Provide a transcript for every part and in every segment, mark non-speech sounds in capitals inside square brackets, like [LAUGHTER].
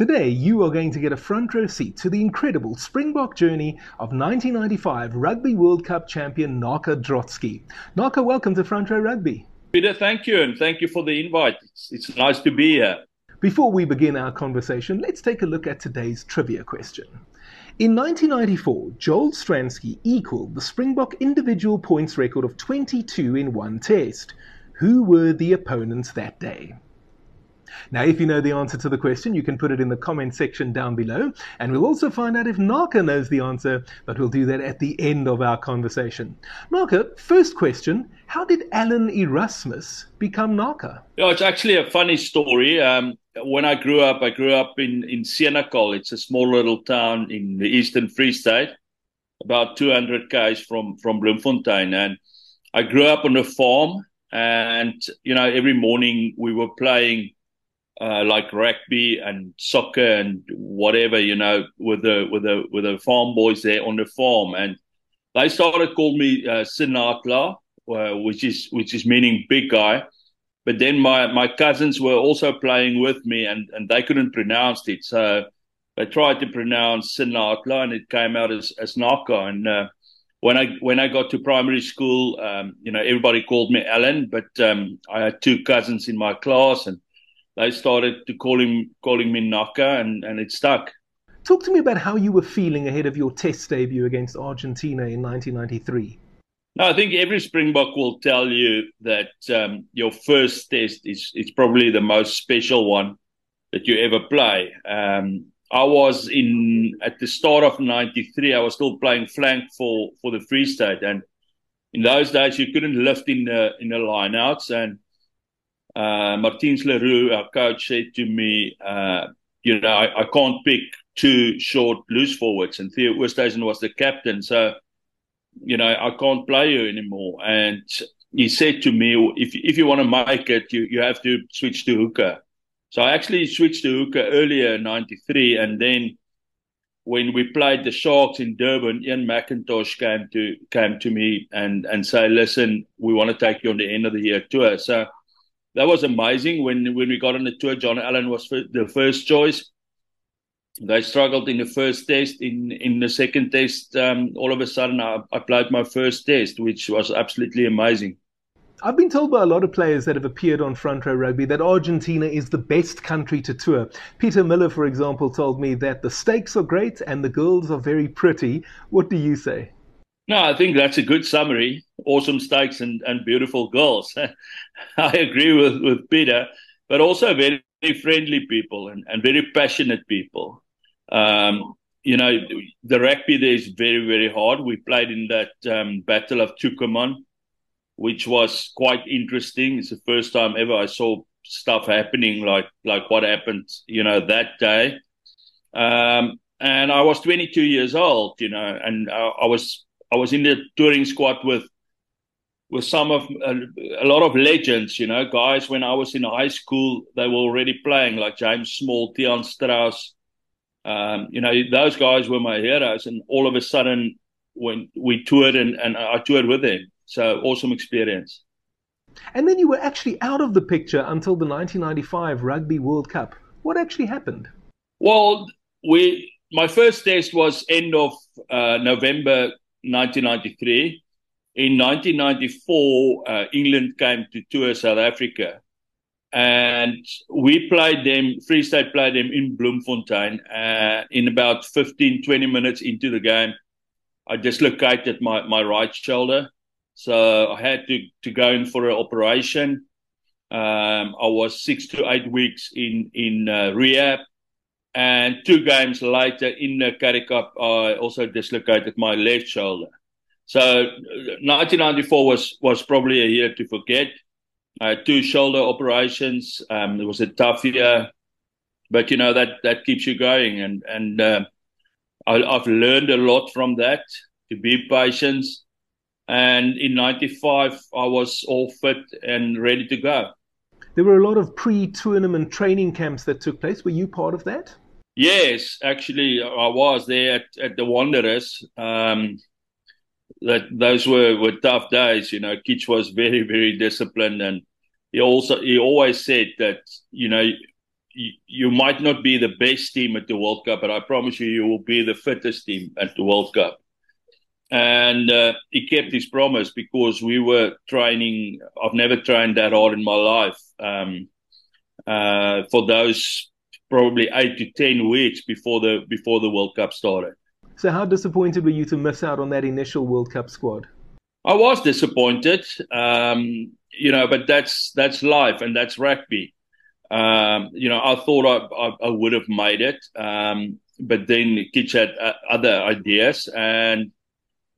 Today, you are going to get a front row seat to the incredible Springbok journey of 1995 Rugby World Cup champion Naka Drotske. Naka, welcome to Front Row Rugby. Peter, thank you, and thank you for the invite. It's, it's nice to be here. Before we begin our conversation, let's take a look at today's trivia question. In 1994, Joel Stransky equaled the Springbok individual points record of 22 in one test. Who were the opponents that day? Now, if you know the answer to the question, you can put it in the comment section down below, and we'll also find out if Naka knows the answer, but we'll do that at the end of our conversation. Naka, first question How did Alan Erasmus become Naka? Yeah, it's actually a funny story. Um, when I grew up, I grew up in, in Senekal. It's a small little town in the eastern Free State, about 200 k's from, from Bloemfontein. And I grew up on a farm, and, you know, every morning we were playing uh, like rugby and soccer and whatever, you know, with the with the with the farm boys there on the farm, and they started calling me uh, Sinatla, uh, which is which is meaning big guy. But then my my cousins were also playing with me, and and they couldn't pronounce it, so they tried to pronounce Sinatla, and it came out as as Naka. And uh, when I when I got to primary school, um, you know, everybody called me Alan, but um, I had two cousins in my class, and they started to call him calling me Naka, and, and it stuck. Talk to me about how you were feeling ahead of your Test debut against Argentina in 1993. No, I think every Springbok will tell you that um, your first Test is is probably the most special one that you ever play. Um, I was in at the start of '93. I was still playing flank for for the Free State, and in those days you couldn't lift in the in the lineouts, and uh, Martins Leroux, our coach, said to me, uh, you know, I, I, can't pick two short loose forwards. And Theo Oosthuizen was the captain. So, you know, I can't play you anymore. And he said to me, if, if you want to make it, you, you have to switch to hooker. So I actually switched to hooker earlier in 93. And then when we played the Sharks in Durban, Ian McIntosh came to, came to me and, and say, listen, we want to take you on the end of the year tour. So, that was amazing when when we got on the tour. John Allan was the first choice. They struggled in the first test. In in the second test, um, all of a sudden, I, I played my first test, which was absolutely amazing. I've been told by a lot of players that have appeared on Front Row Rugby that Argentina is the best country to tour. Peter Miller, for example, told me that the steaks are great and the girls are very pretty. What do you say? No, I think that's a good summary. Awesome steaks and, and beautiful girls. [LAUGHS] I agree with, with Peter, but also very, very friendly people and, and very passionate people. Um, you know, the rugby there is very, very hard. We played in that um, Battle of Tucumán, which was quite interesting. It's the first time ever I saw stuff happening like like what happened, you know, that day. Um, and I was 22 years old, you know, and I, I was I was in the touring squad with with some of a, a, lot of legends, you know, guys. When I was in high school, they were already playing, like James Small, Tiaan Strauss. Um, you know, those guys were my heroes, and all of a sudden, when we toured and, and I toured with them, so awesome experience. And then you were actually out of the picture until the 1995 Rugby World Cup. What actually happened? Well, we my first test was end of uh, November 1993. In 1994, uh, England came to tour South Africa. And we played them, Free State played them in Bloemfontein. Uh, in about 15, 20 minutes into the game, I dislocated my, my right shoulder. So I had to, to go in for an operation. Um, I was six to eight weeks in, in uh, rehab. And two games later in the Currie Cup, I also dislocated my left shoulder. So 1994 was, was probably a year to forget. Two shoulder operations. Um, it was a tough year, but you know that that keeps you going, and and uh, I, I've learned a lot from that to be patient. And in '95, I was all fit and ready to go. There were a lot of pre-tournament training camps that took place. Were you part of that? Yes, actually, I was there at, at the Wanderers. Um, that those were, were tough days. You know, Kitch was very, very disciplined, and he also he always said that you know you, you might not be the best team at the World Cup, but I promise you, you will be the fittest team at the World Cup. And uh, he kept his promise because we were training. I've never trained that hard in my life. Um, uh, for those probably eight to ten weeks before the before the World Cup started. So, how disappointed were you to miss out on that initial World Cup squad? I was disappointed, um, you know, but that's that's life and that's rugby. Um, you know, I thought I, I, I would have made it, um, but then Kitch had uh, other ideas, and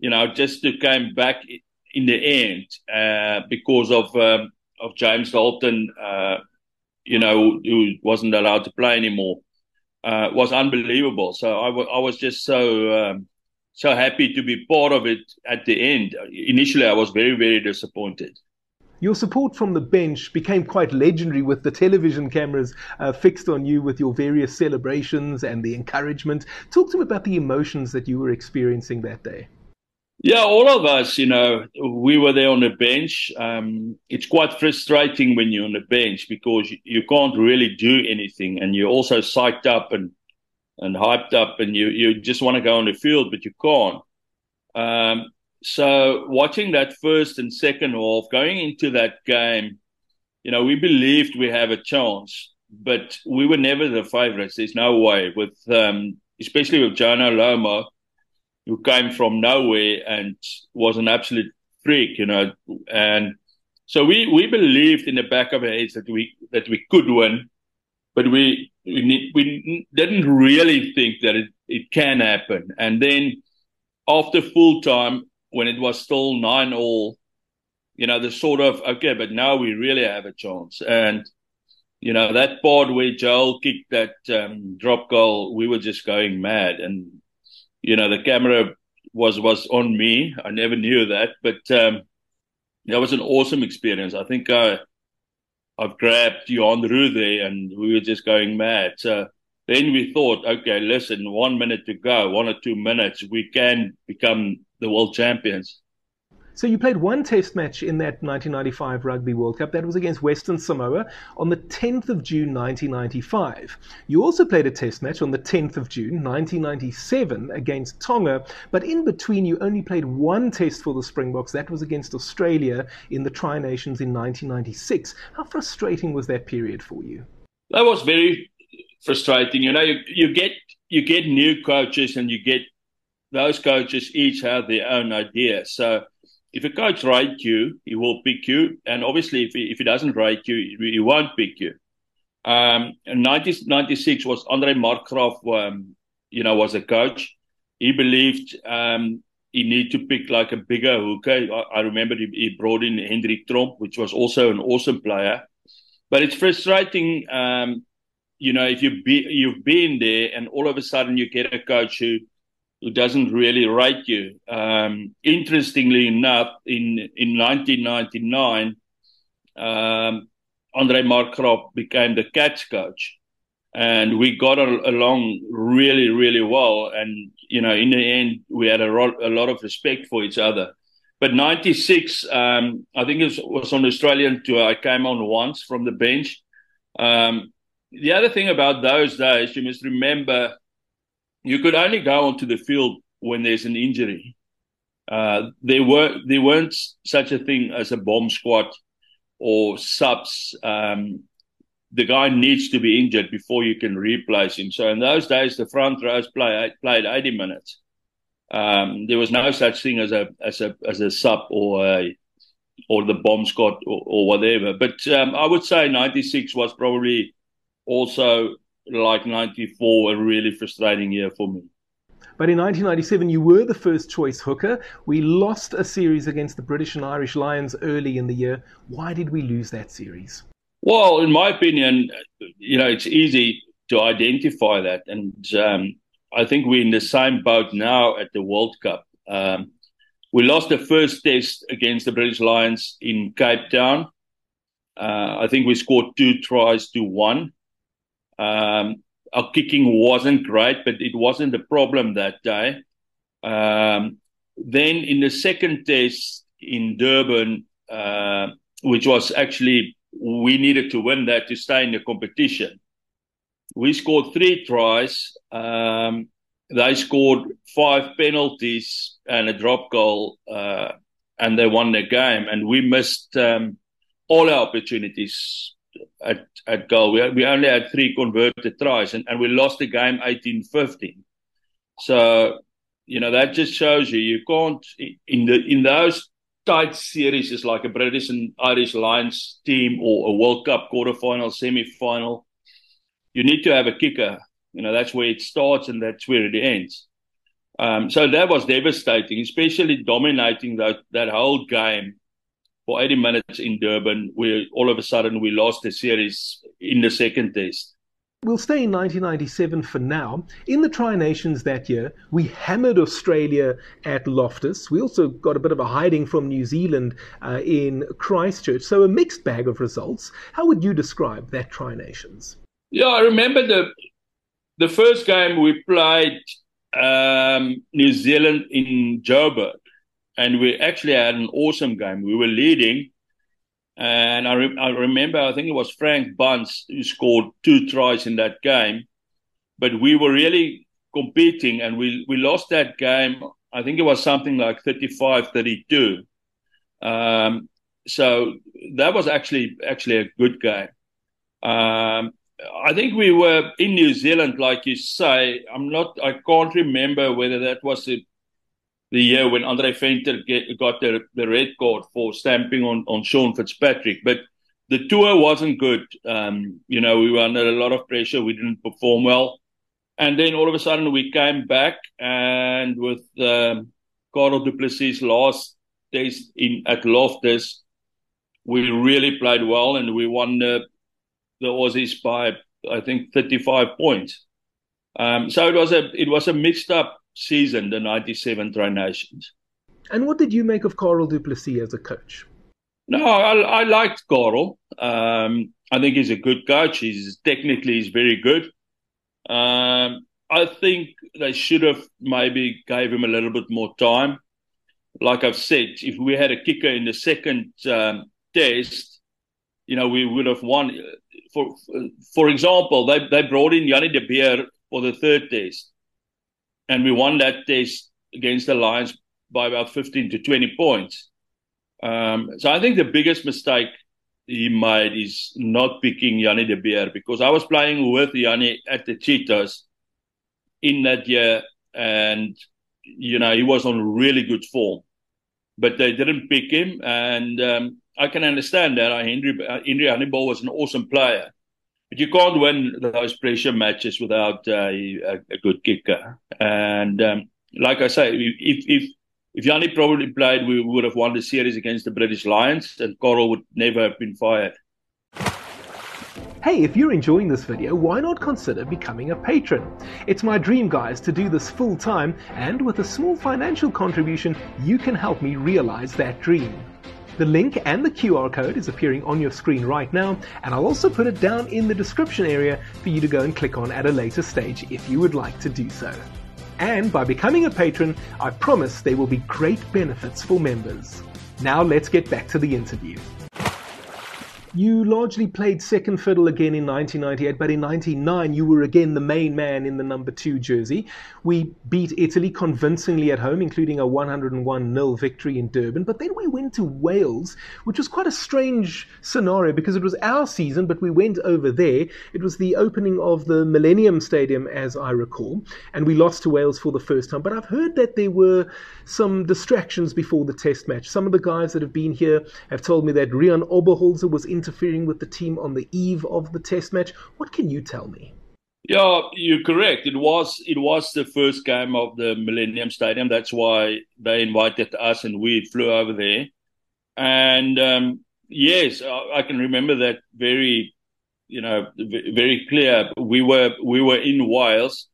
you know, just to came back in the end uh, because of um, of James Dalton, uh, you know, who wasn't allowed to play anymore, uh, was unbelievable. So I, w- I was just so um, so happy to be part of it at the end. Initially, I was very very disappointed. Your support from the bench became quite legendary with the television cameras uh, fixed on you with your various celebrations and the encouragement. Talk to me about the emotions that you were experiencing that day. Yeah, all of us, you know, we were there on the bench. Um, it's quite frustrating when you're on the bench because you, can't really do anything, and you're also psyched up and and hyped up, and you you just want to go on the field, but you can't. Um, so watching that first and second half, going into that game, you know, we believed we have a chance, but we were never the favourites. There's no way with, um, especially with Jonah Lomu, who came from nowhere and was an absolute freak, you know, and so we, we believed in the back of our heads that we that we could win, but we we, we didn't really think that it, it can happen. And then after full time, when it was still nine all, you know, the sort of okay, but now we really have a chance. And you know that part where Joel kicked that um, drop goal, we were just going mad. And you know the camera was was on me. I never knew that, but um, that was an awesome experience. I think I I've grabbed Roux there, and we were just going mad. So then we thought, okay, listen, one minute to go, one or two minutes, we can become the world champions. So you played one test match in that 1995 Rugby World Cup. That was against Western Samoa on the 10th of June 1995. You also played a test match on the 10th of June 1997 against Tonga, but in between you only played one test for the Springboks. That was against Australia in the Tri Nations in 1996. How frustrating was that period for you? That was very frustrating. You know, you, you get you get new coaches and you get those coaches each have their own ideas. So if a coach rates you, he will pick you, and obviously if he, if he doesn't rate you, he won't pick you. Um, 1996 was Andre Markgraaff, um, you know, was a coach. He believed um, he need to pick like a bigger hooker. I, I remember he, he, brought in Hendrik Tromp, which was also an awesome player. But it's frustrating, um, you know, if you be, you've been there and all of a sudden you get a coach who who doesn't really rate you. Um, interestingly enough, in in 1999, um, Andre became the Cats coach, and we got a- along really, really well. And you know, in the end, we had a, ro- a lot of respect for each other. But 96, um, I think it was, was, on Australian tour. I came on once from the bench. Um, the other thing about those days, you must remember you could only go onto the field when there's an injury. Uh, there were there weren't such a thing as a bomb squad or subs. Um, the guy needs to be injured before you can replace him. So in those days, the front rows play, played 80 minutes. Um, there was no such thing as a as a as a sub or a or the bomb squad or, or whatever. But um, I would say 96 was probably also like 94 a really frustrating year for me. But in 1997, you were the first choice hooker. We lost a series against the British and Irish Lions early in the year. Why did we lose that series? Well, in my opinion, you know, it's easy to identify that. And um, I think we're in the same boat now at the World Cup. Um, we lost the first test against the British Lions in Cape Town. Uh, I think we scored two tries to one. Um, our kicking wasn't great, but it wasn't a problem that day. Um, then in the second test in Durban, uh, which was actually we needed to win that to stay in the competition. we scored three tries. Um, they scored five penalties and a drop goal, uh, and they won the game. And we missed um, all our opportunities at, at goal. We, we only had three converted tries, and, and we lost the game 18 15. So, you know, that just shows you you can't, in, the, in those tight series, it's like a British and Irish Lions team or a World Cup quarterfinal, semi final. You need to have a kicker you know, that's where it starts and that's where it ends. Um, so that was devastating, especially dominating that, that whole game for 80 minutes in Durban, where all of a sudden we lost the series in the second test. We'll stay in 1997 for now. In the Tri Nations that year, we hammered Australia at Loftus. We also got a bit of a hiding from New Zealand uh, in Christchurch. So a mixed bag of results. How would you describe that Tri Nations? Yeah, I remember the the first game we played um, New Zealand in Joburg, and we actually had an awesome game. We were leading, and I, re- I remember I think it was Frank Bunce who scored two tries in that game, but we were really competing, and we we lost that game. I think it was something like 35-32. Um, so that was actually actually a good game. Um, I think we were in New Zealand, like you say. I'm not. I can't remember whether that was the, the year when Andre Venter get, got the, the red card for stamping on on Sean Fitzpatrick. But the tour wasn't good. Um, you know, we were under a lot of pressure. We didn't perform well, and then all of a sudden we came back, and with um, Carel du Plessis' last test in at Loftus, we really played well, and we won the the Aussies by I think 35 points. Um, so it was a it was a mixed up season, the '97 Tri Nations. And what did you make of Carel du Plessis as a coach? No, I, I liked Carel. Um, I think he's a good coach. He's technically he's very good. Um, I think they should have maybe gave him a little bit more time. Like I've said, if we had a kicker in the second um, test, you know, we would have won for for example, they they brought in Jannie de Beer for the third test, and we won that test against the Lions by about fifteen to twenty points. Um, so I think the biggest mistake he made is not picking Jannie de Beer because I was playing with Jannie at the Cheetahs in that year, and you know he was on really good form, but they didn't pick him, and um, I can understand that. Henry uh, Henry Honeyball was an awesome player, but you can't win those pressure matches without uh, a, a, good kicker. And um, like I say, if if if Jannie probably played, we would have won the series against the British Lions, and Carel would never have been fired. Hey, if you're enjoying this video, why not consider becoming a patron? It's my dream, guys, to do this full time, and with a small financial contribution, you can help me realize that dream. The link and the QR code is appearing on your screen right now, and I'll also put it down in the description area for you to go and click on at a later stage if you would like to do so. And by becoming a patron, I promise there will be great benefits for members. Now let's get back to the interview. You largely played second fiddle again in 1998, but in 1999 you were again the main man in the number two jersey. We beat Italy convincingly at home, including a 101 0 victory in Durban. But then we went to Wales, which was quite a strange scenario because it was our season, but we went over there. It was the opening of the Millennium Stadium, as I recall, and we lost to Wales for the first time. But I've heard that there were some distractions before the test match. Some of the guys that have been here have told me that Riaan Oberholzer was in interfering with the team on the eve of the test match. What can you tell me? Yeah, you're correct. It was it was the first game of the Millennium Stadium. That's why they invited us, and we flew over there. And um, yes, I can remember that very, you know, very clear. We were we were in Wales.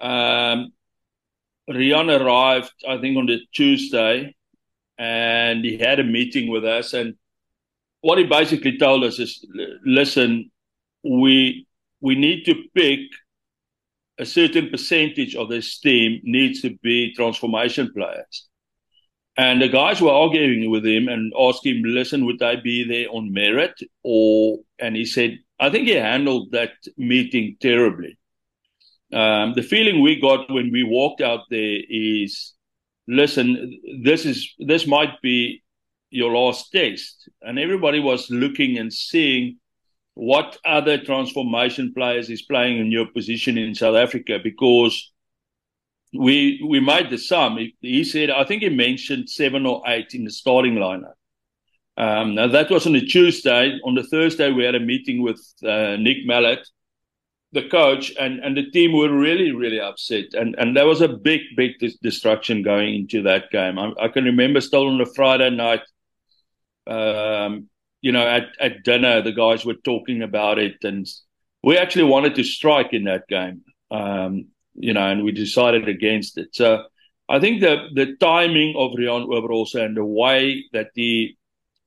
Um, Riaan arrived, I think, on the Tuesday, and he had a meeting with us. And what he basically told us is, listen, we we need to pick a certain percentage of this team needs to be transformation players. And the guys were arguing with him and asking him, listen, would they be there on merit? Or and he said, I think he handled that meeting terribly. Um, the feeling we got when we walked out there is, listen, this is this might be your last test, and everybody was looking and seeing what other transformation players is playing in your position in South Africa because we we made the sum. He, he, said, I think he mentioned seven or eight in the starting lineup. Um, now that was on a Tuesday. On the Thursday, we had a meeting with uh, Nick Mallett, the coach, and, and the team were really really upset. And and there was a big big dis- destruction going into that game. I, I, can remember still on a Friday night. Um, you know, at, at dinner, the guys were talking about it, and we actually wanted to strike in that game. Um, you know, and we decided against it. So I think the the timing of Riaan Oberholzer and the way that he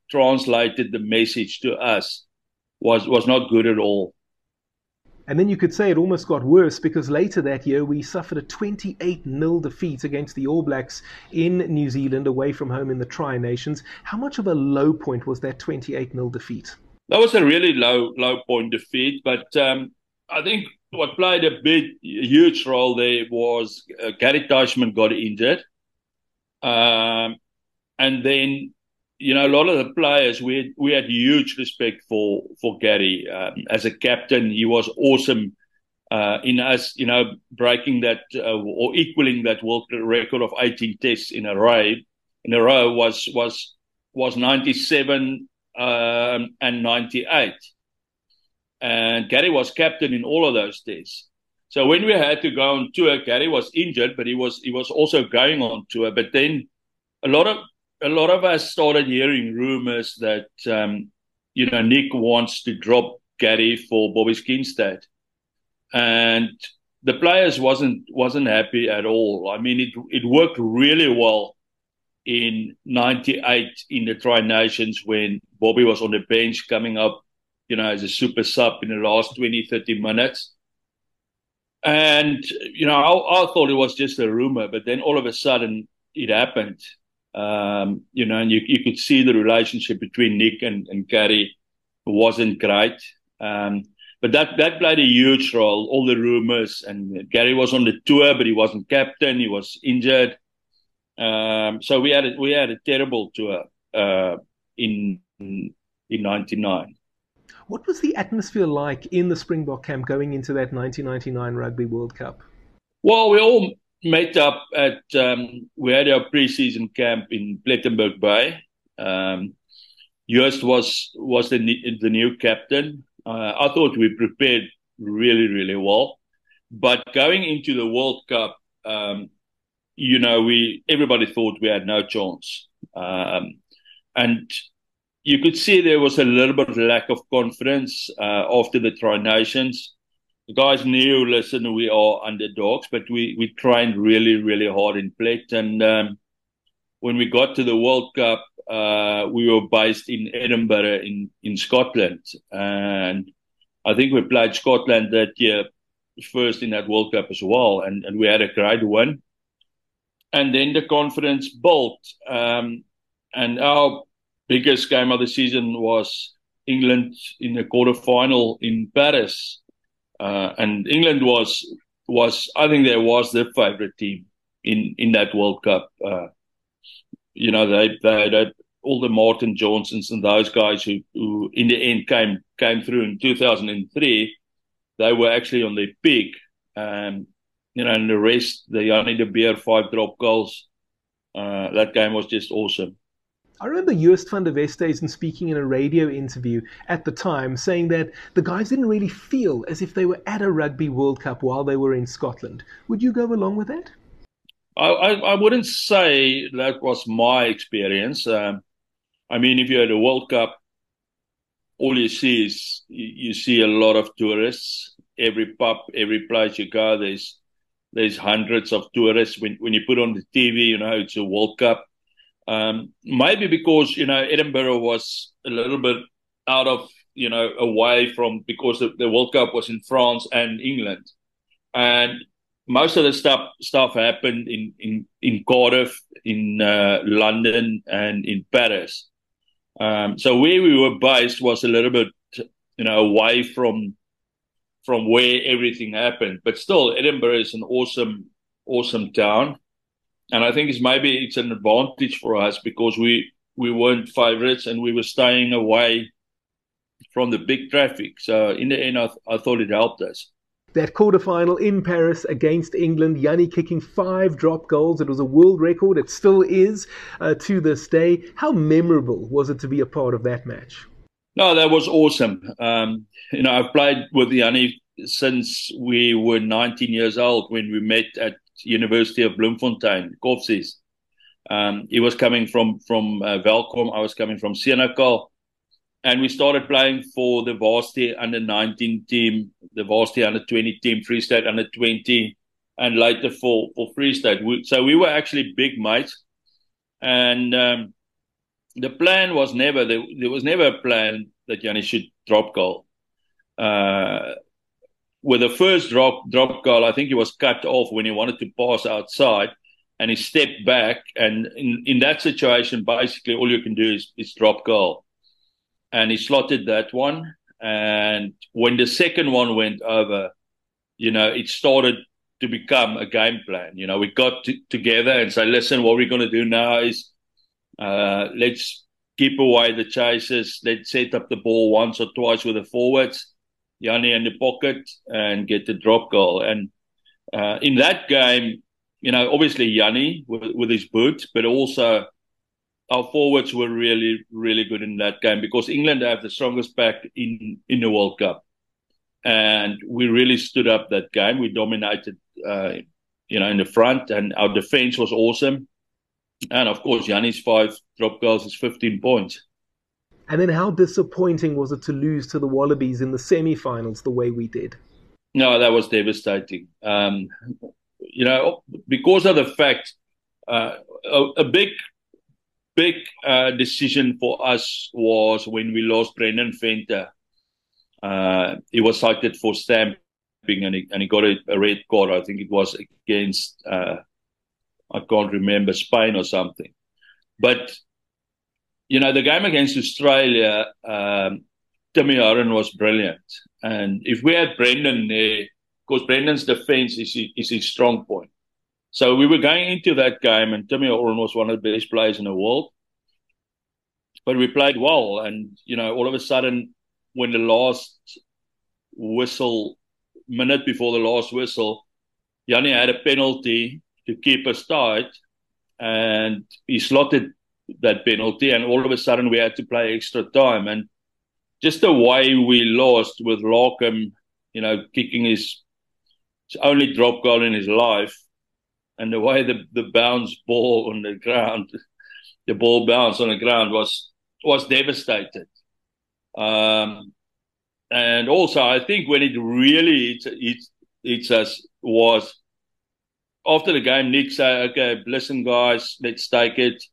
translated the message to us was was not good at all. And then you could say it almost got worse because later that year we suffered a 28 0 defeat against the All Blacks in New Zealand away from home in the Tri Nations. How much of a low point was that 28 0 defeat? That was a really low low point defeat, but um, I think what played a big, huge role there was uh, Gary Teichmann got injured. Um, and then, you know, a lot of the players, we had, we had huge respect for, for Gary. Um, as a captain, he was awesome uh, in us, you know, breaking that uh, or equaling that world record of 18 tests in a row. In a row was was was 97 um, and 98 and Gary was captain in all of those tests. So when we had to go on tour, Gary was injured, but he was he was also going on tour. But then a lot of a lot of us started hearing rumors that um, you know Nick wants to drop Gary for Bobby Skinstad, and the players wasn't wasn't happy at all. I mean, it it worked really well in '98 in the Tri Nations when Bobby was on the bench coming up you know, as a super sub in the last 20, 30 minutes. And, you know, I, I thought it was just a rumor, but then all of a sudden it happened. Um, you know, and you, you could see the relationship between Nick and, and Gary wasn't great. Um, but that, that played a huge role. All the rumors and Gary was on the tour, but he wasn't captain. He was injured. Um, so we had a, we had a terrible tour, uh, in, in 99. What was the atmosphere like in the Springbok camp going into that 1999 Rugby World Cup? Well, we all met up at, um, we had our preseason camp in Plettenberg Bay. Um, Joost was, was the, the new captain. Uh, I thought we prepared really, really well. But going into the World Cup, um, you know, we everybody thought we had no chance. Um, and you could see there was a little bit of lack of confidence uh, after the Tri Nations. The guys knew, listen, we are underdogs, but we, we trained really, really hard in Plet. And um, when we got to the World Cup, uh, we were based in Edinburgh in, in Scotland. And I think we played Scotland that year first in that World Cup as well. And, and we had a great win. And then the confidence built. Um, and our biggest game of the season was England in the quarterfinal in Paris, uh, and England was was I think they was the favourite team in in that World Cup. Uh, you know they they had all the Martin Johnsons and those guys who who in the end came came through in 2003. They were actually on their peak, um, you know, and the rest they only de Beer five drop goals. Uh, that game was just awesome. I remember Joost van der Westhuizen speaking in a radio interview at the time saying that the guys didn't really feel as if they were at a Rugby World Cup while they were in Scotland. Would you go along with that? I, I, I wouldn't say that was my experience. Um, I mean, if you're at a World Cup, all you see is you, you see a lot of tourists. Every pub, every place you go, there's there's hundreds of tourists. When when you put on the TV, you know it's a World Cup um, maybe because you know Edinburgh was a little bit out of you know away from because the, the World Cup was in France and England, and most of the stuff stuff happened in in in Cardiff, in uh, London, and in Paris. Um, so where we were based was a little bit you know, away from from where everything happened. But still, Edinburgh is an awesome, awesome town, and I think it's maybe it's an advantage for us because we we weren't favourites and we were staying away from the big traffic. So in the end, I, th- I thought it helped us. That quarterfinal in Paris against England, Jannie kicking five drop goals. It was a world record. It still is uh, to this day. How memorable was it to be a part of that match? No, that was awesome. Um, you know, I've played with Jannie since we were 19 years old when we met at University of Bloemfontein, Kovsies. Um, he was coming from from uh. I was coming from Senekal and we started playing for the varsity under 19 team, the varsity under 20 team, Free State under 20, and later for, for Free State. We, so we were actually big mates. And um, the plan was never, there, there, was never a plan that Jannie should drop goal. Uh, with the first drop drop goal, I think he was cut off when he wanted to pass outside and he stepped back. And in, in that situation, basically all you can do is, is drop goal and he slotted that one. And when the second one went over, you know, it started to become a game plan. You know, we got t- together and say, listen, what we're going to do now is uh, let's keep away the chases. Let's set up the ball once or twice with the forwards, Jannie in the pocket, and get the drop goal. And uh, in that game, you know, obviously Jannie with, with his boots, but also our forwards were really, really good in that game because England have the strongest back in, in the World Cup. And we really stood up that game. We dominated, uh, you know, in the front, and our defense was awesome. And of course, Jannie's five drop goals is 15 points. And then how disappointing was it to lose to the Wallabies in the semi finals the way we did? No, that was devastating. Um, you know, because of the fact uh, a, a, big big uh, decision for us was when we lost Brendan Venter. Uh, he was cited for stamping and he, and he got a, a, red card. I think it was against, uh, I can't remember, Spain or something. But, you know, the game against Australia, um, Timmy was brilliant. And if we had Brendan there, because Brendan's defense is, is his strong point. So we were going into that game, and Timmy Horan was one of the best players in the world. But we played well, and you know, all of a sudden, when the last whistle, minute before the last whistle, Jannie had a penalty to keep us tight, and he slotted that penalty, and all of a sudden we had to play extra time, and just the way we lost with Larkham, you know, kicking his, his only drop goal in his life and the way the the bounce ball on the ground, the ball bounced on the ground was was devastated. Um, and also, I think when it really hits, hits, us was after the game. Nick said, "Okay, listen, guys, let's take it."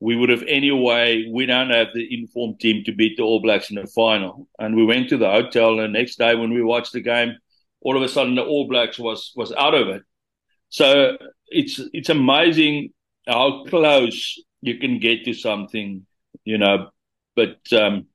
We would have anyway. We don't have the informed team to beat the All Blacks in the final. And we went to the hotel. And the next day, when we watched the game, all of a sudden the All Blacks was was out of it. So it's it's amazing how close you can get to something, you know. But um,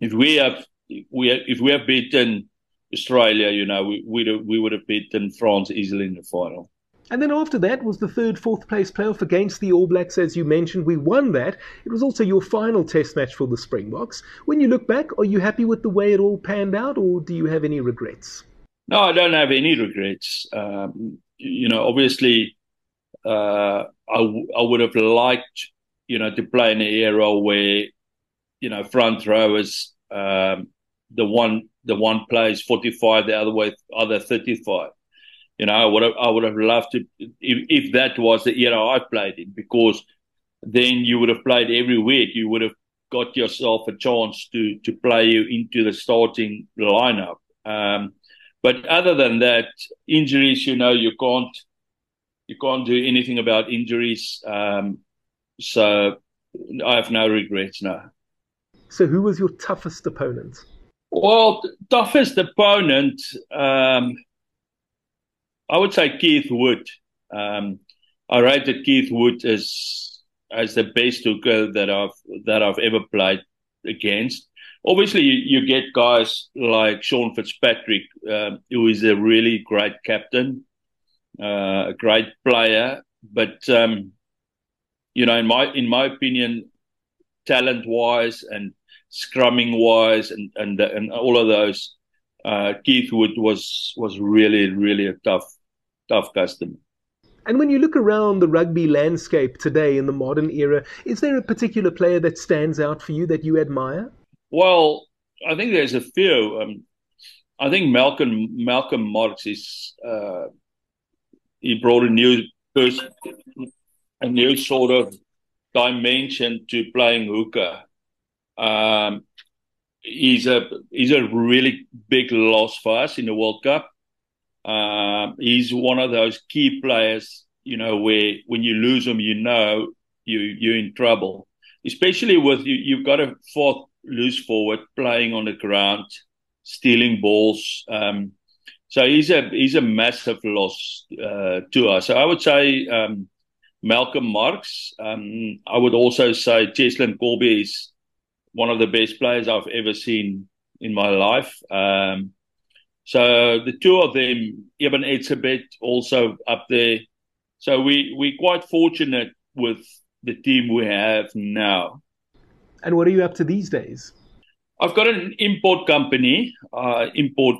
if we have we if we have beaten Australia, you know, we we we would have beaten France easily in the final. And then after that was the third, fourth place playoff against the All Blacks, as you mentioned. We won that. It was also your final test match for the Springboks. When you look back, are you happy with the way it all panned out, or do you have any regrets? No, I don't have any regrets. Um, you know, obviously, uh, I, I would have liked, you know, to play in an era where, you know, front rowers, um, the one the one plays 45, the other way other 35. You know, I would have I would have loved to if, if that was the era I played in because then you would have played every week. You would have got yourself a chance to to play you into the starting lineup. Um, but other than that, injuries, you know, you can't you can't do anything about injuries. Um, so I have no regrets now. So, who was your toughest opponent? Well, toughest opponent, um, I would say Keith Wood. Um, I that Keith Wood as as the best hooker that I've that I've ever played against. obviously you, you, get guys like Sean Fitzpatrick, uh, who is a really great captain, uh, a great player, but um, you know, in my in my opinion, talent wise and scrumming wise and and and all of those, uh, Keith Wood was was really really a tough tough customer. And when you look around the rugby landscape today in the modern era, is there a particular player that stands out for you that you admire? Well, I think there's a few. Um, I think Malcolm Malcolm Marx is uh, he brought a new a new sort of dimension to playing hooker. Um, he's a he's a really big loss for us in the World Cup. Um, he's one of those key players, you know, where when you lose him, you know you you're in trouble. Especially with you, you've got a fourth loose forward playing on the ground, stealing balls. Um, so he's a he's a massive loss uh, to us. So I would say um, Malcolm Marx. Um, I would also say Cheslin Kolbe is one of the best players I've ever seen in my life. Um, so the two of them, Eben Etzebeth also up there. So we we're quite fortunate with the team we have now. And what are you up to these days? I've got an import company. I uh, import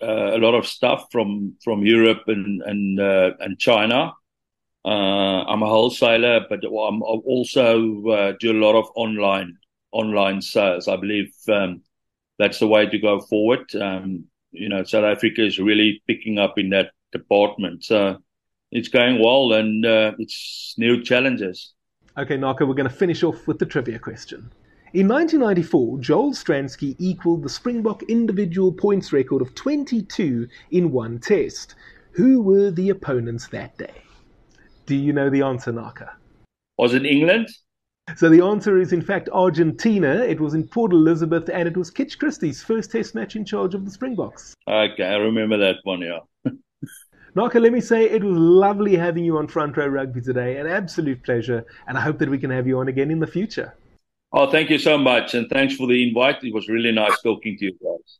uh, a lot of stuff from from Europe and and uh, and China. Uh, I'm a wholesaler, but I'm also uh, do a lot of online online sales. I believe um, that's the way to go forward. Um, you know, South Africa is really picking up in that department. So it's going well, and uh, it's new challenges. Okay, Naka, we're going to finish off with the trivia question. In 1994, Joel Stransky equaled the Springbok individual points record of 22 in one test. Who were the opponents that day? Do you know the answer, Naka? Was it England? So the answer is in fact Argentina. It was in Port Elizabeth and it was Kitch Christie's first test match in charge of the Springboks. Okay, I remember that one, yeah. [LAUGHS] Naka, let me say it was lovely having you on Front Row Rugby today. An absolute pleasure. And I hope that we can have you on again in the future. Oh, thank you so much. And thanks for the invite. It was really nice talking to you guys.